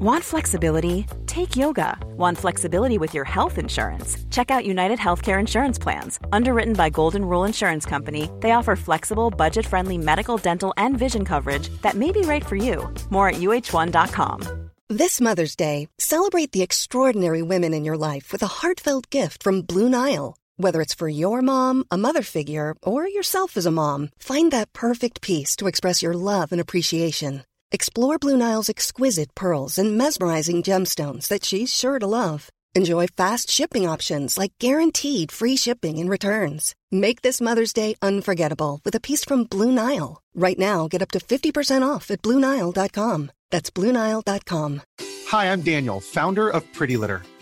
Want flexibility? Take yoga. Want flexibility with your health insurance? Check out United Healthcare Insurance Plans. Underwritten by Golden Rule Insurance Company, they offer flexible, budget friendly medical, dental, and vision coverage that may be right for you. More at uhone.com. This Mother's Day, celebrate the extraordinary women in your life with a heartfelt gift from Blue Nile. Whether it's for your mom, a mother figure, or yourself as a mom, find that perfect piece to express your love and appreciation. Explore Blue Nile's exquisite pearls and mesmerizing gemstones that she's sure to love. Enjoy fast shipping options like guaranteed free shipping and returns. Make this Mother's Day unforgettable with a piece from Blue Nile. Right now, get up to 50% off at BlueNile.com. That's BlueNile.com. Hi, I'm Daniel, founder of Pretty Litter.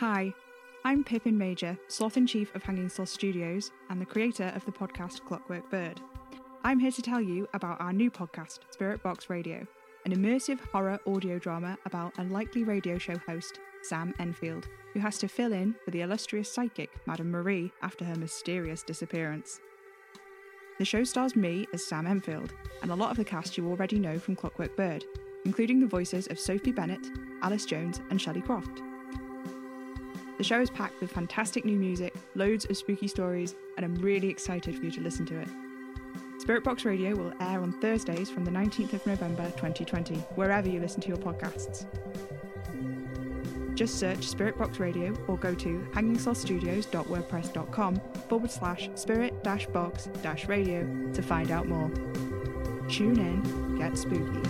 Hi, I'm Pippin Major, Sloth in Chief of Hanging Sloth Studios and the creator of the podcast Clockwork Bird. I'm here to tell you about our new podcast, Spirit Box Radio, an immersive horror audio drama about unlikely radio show host, Sam Enfield, who has to fill in for the illustrious psychic, Madame Marie, after her mysterious disappearance. The show stars me as Sam Enfield, and a lot of the cast you already know from Clockwork Bird, including the voices of Sophie Bennett, Alice Jones, and Shelley Croft. The show is packed with fantastic new music, loads of spooky stories, and I'm really excited for you to listen to it. Spirit Box Radio will air on Thursdays from the 19th of November 2020, wherever you listen to your podcasts. Just search Spirit Box Radio or go to hangingslothstudios.wordpress.com forward slash spirit dash box dash radio to find out more. Tune in, get spooky.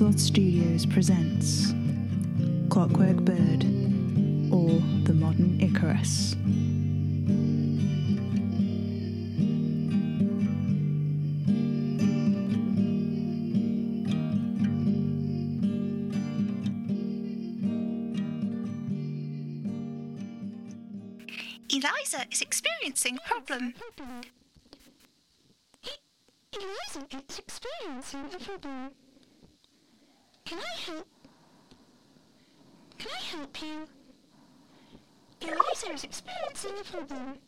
Hanging Sloth Studios presents Clockwork Bird or The Modern Icarus. Eliza is experiencing a problem. Eliza is experiencing a problem. Can I help? Can I help you? Eliza is experiencing a problem.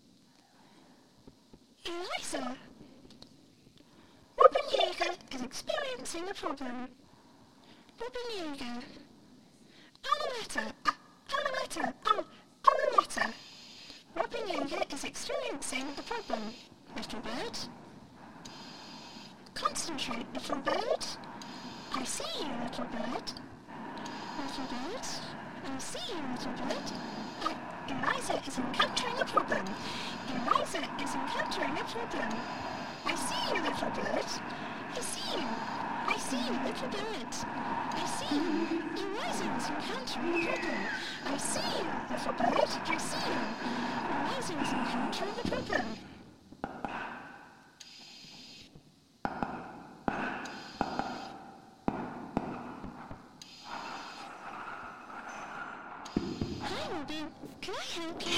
Eliza. Robin Yeager is experiencing a problem. Robin Yeager. Amanetta. Amanetta. Oh, Am- Amanetta. Robin Yeager is experiencing a problem. Little bird. Concentrate, little bird. I see you, little bird. Little bird. I see you, little bird. Eliza is encountering a problem. Eliza is encountering a problem. I see you, little bird. I see you. I see you, little bird. I see you. Eliza is encountering a problem. I see you, little bird. I see you. Eliza is encountering a problem. Hi, Robin. Can I help you?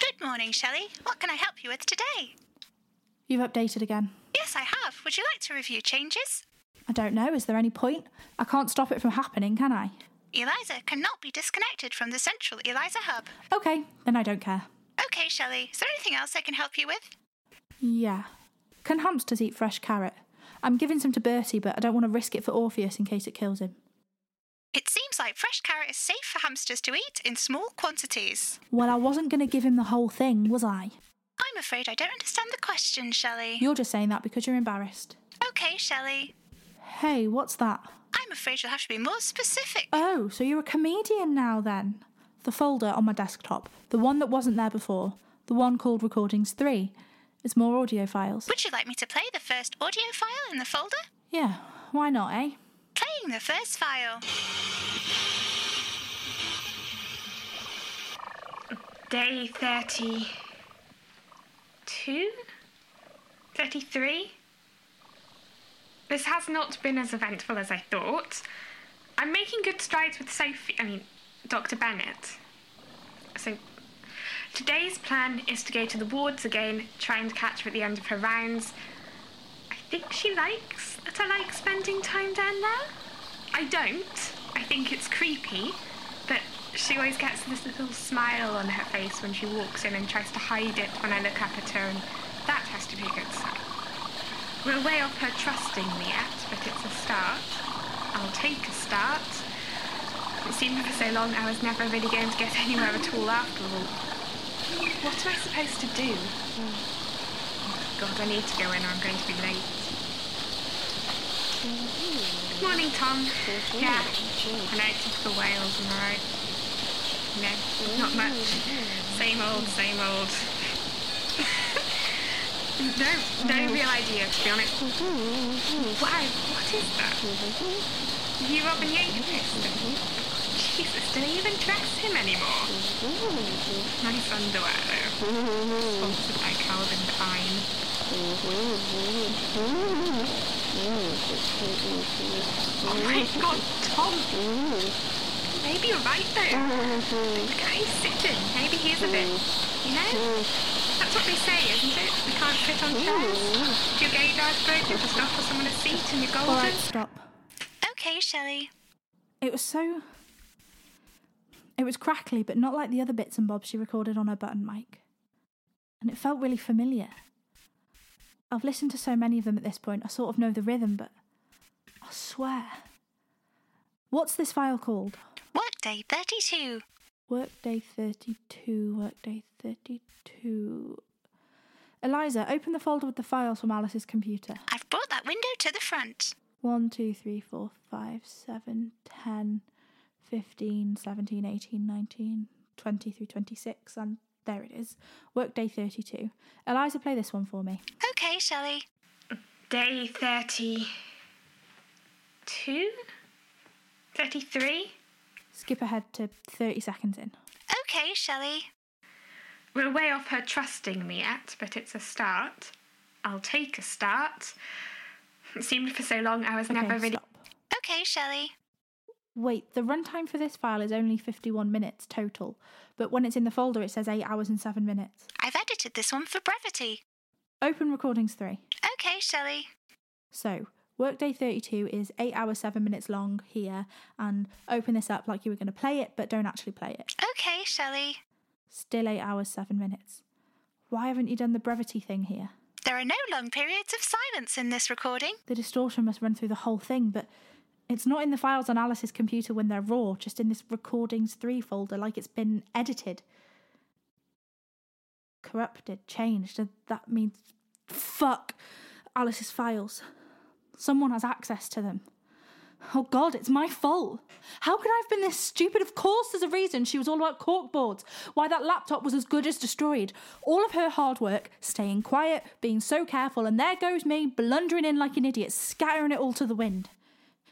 Good morning, Shelley. What can I help you with today? You've updated again. Yes, I have. Would you like to review changes? I don't know, is there any point? I can't stop it from happening, can I? Eliza cannot be disconnected from the central Eliza hub. Okay, then I don't care. Okay, Shelley. Is there anything else I can help you with? Yeah. Can hamsters eat fresh carrot? I'm giving some to Bertie, but I don't want to risk it for Orpheus in case it kills him. It seems like fresh carrot is safe for hamsters to eat in small quantities. Well, I wasn't going to give him the whole thing, was I? I'm afraid I don't understand the question, Shelley. You're just saying that because you're embarrassed. Okay, Shelley. Hey, what's that? I'm afraid you'll have to be more specific. Oh, so you're a comedian now then? The folder on my desktop, the one that wasn't there before, the one called Recordings 3. It's more audio files. Would you like me to play the first audio file in the folder? Yeah, why not, eh? The first file. Day 32? 33? This has not been as eventful as I thought. I'm making good strides with Sophie, I mean, Dr. Bennett. So, today's plan is to go to the wards again, try and catch her at the end of her rounds. I think she likes that I like spending time down there. I don't. I think it's creepy, but she always gets this little smile on her face when she walks in and tries to hide it when I look up at her, and that has to be a good sign. We're way off her trusting me yet, but it's a start. I'll take a start. It seemed for so long I was never really going to get anywhere at all after all. What am I supposed to do? Hmm. Oh god, I need to go in or I'm going to be late. Good morning, Tom. Yeah, I know, typical Wales, am I right? No, not much. Same old, same old. no, no real idea, to be honest. Wow, what is that? You Robin poster? Jesus, do they even dress him anymore? Nice underwear, though. Sponsored by Calvin Klein. Oh my god, Tom! Maybe you're right though. The guy's sitting. Maybe he's a bit. You know? That's what they say, isn't it? We can't sit on chairs. If you're gay, Darth Vader, just offer someone a seat and you're golden. Alright, stop. Okay, Shelley. It was so. It was crackly, but not like the other bits and bobs she recorded on her button mic. And it felt really familiar. I've listened to so many of them at this point, I sort of know the rhythm, but I swear. What's this file called? Workday 32. Workday 32, Workday 32. Eliza, open the folder with the files from Alice's computer. I've brought that window to the front. 1, 2, 3, 4, 5, 7, 10, 15, 17, 18, 19, 20 through 26, and there it is. Workday 32. Eliza, play this one for me. Okay, Shelley. Day 32? 33? Skip ahead to 30 seconds in. Okay, Shelley. We're way off her trusting me yet, but it's a start. I'll take a start. It seemed for so long I was Okay, never really. stop. Okay, Shelley. Wait, the runtime for this file is only 51 minutes total, but when it's in the folder it says 8 hours and 7 minutes. I've edited this one for brevity. Open recordings three. Okay, Shelley. So, workday 32 is 8 hours 7 minutes long here, and open this up like you were going to play it, but don't actually play it. Okay, Shelley. Still 8 hours 7 minutes. Why haven't you done the brevity thing here? There are no long periods of silence in this recording. The distortion must run through the whole thing, but it's not in the files on Alice's computer when they're raw, just in this recordings 3 folder like it's been edited. Corrupted, changed, that means fuck Alice's files. Someone has access to them. Oh God, it's my fault. How could I have been this stupid? Of course, there's a reason she was all about corkboards. Why that laptop was as good as destroyed. All of her hard work, staying quiet, being so careful, and there goes me blundering in like an idiot, scattering it all to the wind.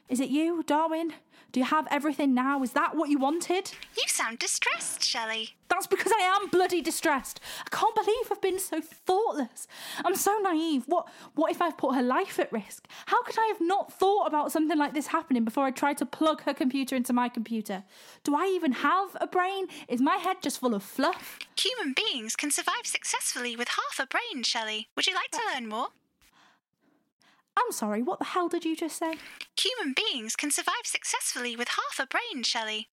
Is it you, Darwin? Do you have everything now? Is that what you wanted? You sound distressed, Shelley. That's because I am bloody distressed. I can't believe I've been so thoughtless. I'm so naive. What what if I've put her life at risk? How could I have not thought about something like this happening before I tried to plug her computer into my computer? Do I even have a brain? Is my head just full of fluff? Human beings can survive successfully with half a brain, Shelley. Would you like to uh, learn more? I'm sorry, what the hell did you just say? Human beings can survive successfully with half a brain, Shelley.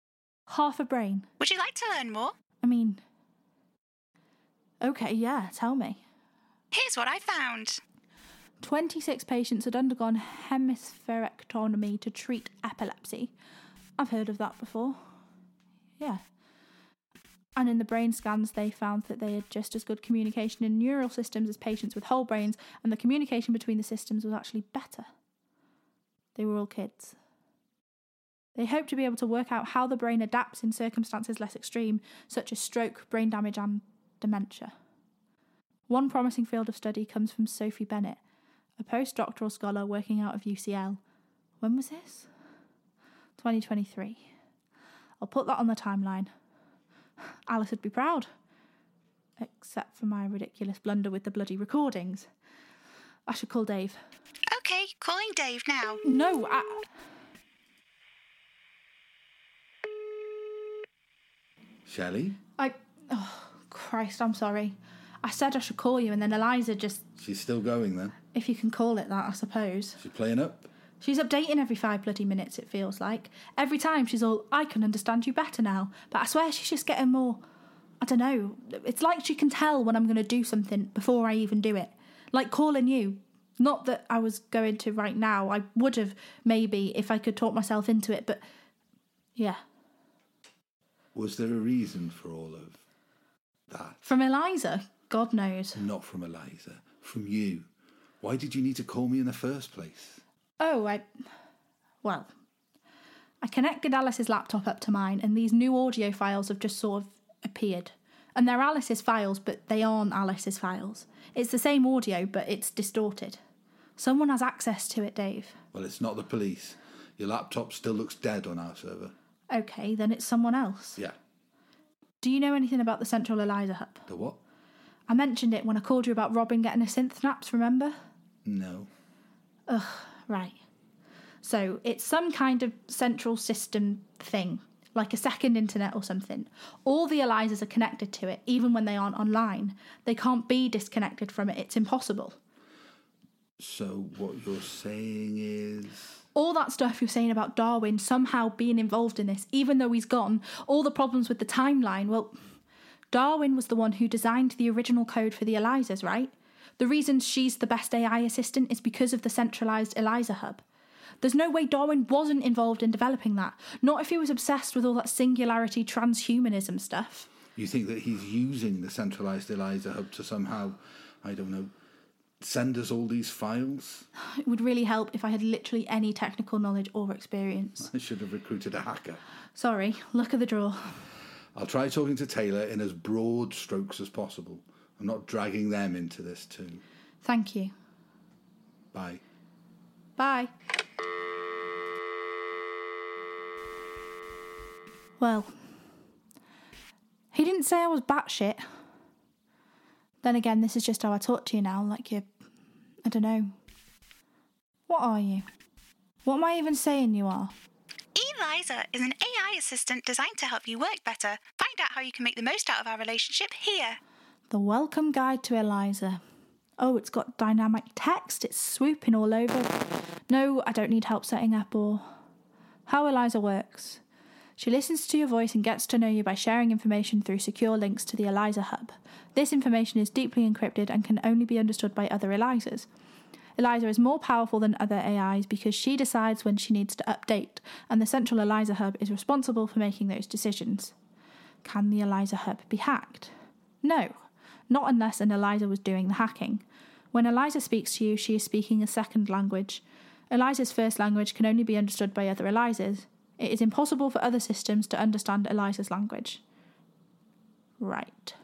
Half a brain. Would you like to learn more? I mean, okay, yeah, tell me. Here's what I found. 26 patients had undergone hemispherectomy to treat epilepsy. I've heard of that before. Yeah. And in the brain scans, they found that they had just as good communication in neural systems as patients with whole brains, and the communication between the systems was actually better. They were all kids. They hope to be able to work out how the brain adapts in circumstances less extreme, such as stroke, brain damage, and dementia. One promising field of study comes from Sophie Bennett, a postdoctoral scholar working out of UCL. When was this? 2023. I'll put that on the timeline. Alice would be proud. Except for my ridiculous blunder with the bloody recordings. I should call Dave. Okay, calling Dave now. No, I. Shelley? I. Oh, Christ, I'm sorry. I said I should call you, and then Eliza just. She's still going then? If you can call it that, I suppose. She's playing up? She's updating every five bloody minutes, it feels like. Every time she's all, I can understand you better now. But I swear she's just getting more. I don't know. It's like she can tell when I'm going to do something before I even do it. Like calling you. Not that I was going to right now. I would have, maybe, if I could talk myself into it, but yeah. Was there a reason for all of that? From Eliza? God knows. Not from Eliza. From you. Why did you need to call me in the first place? Oh, I. Well, I connected Alice's laptop up to mine, and these new audio files have just sort of appeared. And they're Alice's files, but they aren't Alice's files. It's the same audio, but it's distorted. Someone has access to it, Dave. Well, it's not the police. Your laptop still looks dead on our server. Okay, then it's someone else. Yeah. Do you know anything about the Central Eliza Hub? The what? I mentioned it when I called you about Robin getting a synth snaps, remember? No. Ugh, right. So it's some kind of central system thing, like a second internet or something. All the Elizas are connected to it, even when they aren't online. They can't be disconnected from it, it's impossible. So what you're saying is. All that stuff you're saying about Darwin somehow being involved in this, even though he's gone, all the problems with the timeline, well, Darwin was the one who designed the original code for the Elizas, right? The reason she's the best AI assistant is because of the centralised Eliza hub. There's no way Darwin wasn't involved in developing that, not if he was obsessed with all that singularity transhumanism stuff. You think that he's using the centralised Eliza hub to somehow, I don't know, send us all these files? It would really help if I had literally any technical knowledge or experience. I should have recruited a hacker. Sorry, luck of the draw. I'll try talking to Taylor in as broad strokes as possible. I'm not dragging them into this too. Thank you. Bye. Bye. Well, he didn't say I was batshit. Then again, this is just how I talk to you now, like you're. I don't know. What are you? What am I even saying you are? Eliza is an AI assistant designed to help you work better. Find out how you can make the most out of our relationship here. The Welcome Guide to Eliza. Oh, it's got dynamic text, it's swooping all over. No, I don't need help setting up or how Eliza works. She listens to your voice and gets to know you by sharing information through secure links to the Eliza Hub. This information is deeply encrypted and can only be understood by other Elizas. Eliza is more powerful than other AIs because she decides when she needs to update, and the central Eliza Hub is responsible for making those decisions. Can the Eliza Hub be hacked? No, not unless an Eliza was doing the hacking. When Eliza speaks to you, she is speaking a second language. Eliza's first language can only be understood by other Elizas. It is impossible for other systems to understand Eliza's language. Right.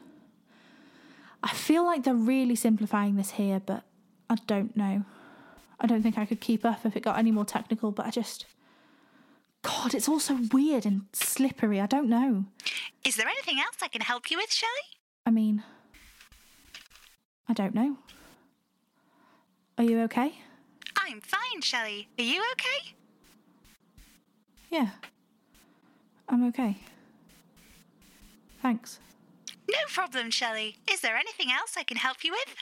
I feel like they're really simplifying this here, but I don't know. I don't think I could keep up if it got any more technical, but I just. God, it's all so weird and slippery. I don't know. Is there anything else I can help you with, Shelley? I mean, I don't know. Are you okay? I'm fine, Shelley. Are you okay? Yeah. I'm okay. Thanks. No problem, Shelley. Is there anything else I can help you with?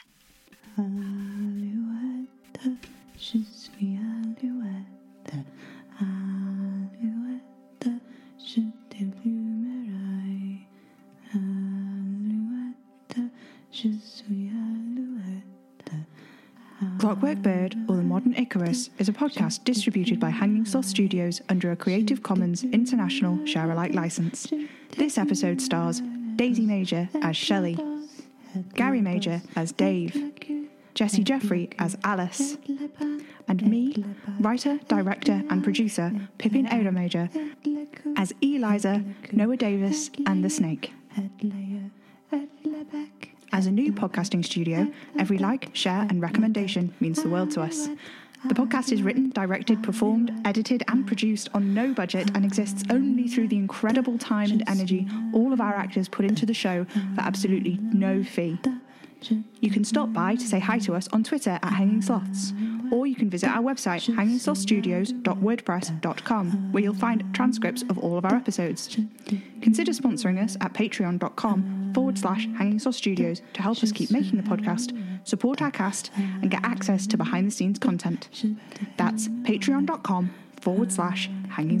Clockwork Bird, or The Modern Icarus, is a podcast distributed by Hanging Sloth Studios under a Creative Commons International Share Alike license. This episode stars Daisy Major as Shelley, Gary Major as Dave, Jesse Jeffrey as Alice, and me, writer, director, and producer Pippin Ada Major, as Eliza, Noah Davis, and the Snake. As a new podcasting studio, every like, share, and recommendation means the world to us. The podcast is written, directed, performed, edited, and produced on no budget and exists only through the incredible time and energy all of our actors put into the show for absolutely no fee. You can stop by to say hi to us on Twitter at Hanging Sloths, or you can visit our website, hangingslothstudios.wordpress.com, where you'll find transcripts of all of our episodes. Consider sponsoring us at patreon.com forward slash Hanging to help us keep making the podcast, support our cast, and get access to behind the scenes content. That's patreon.com forward slash Hanging.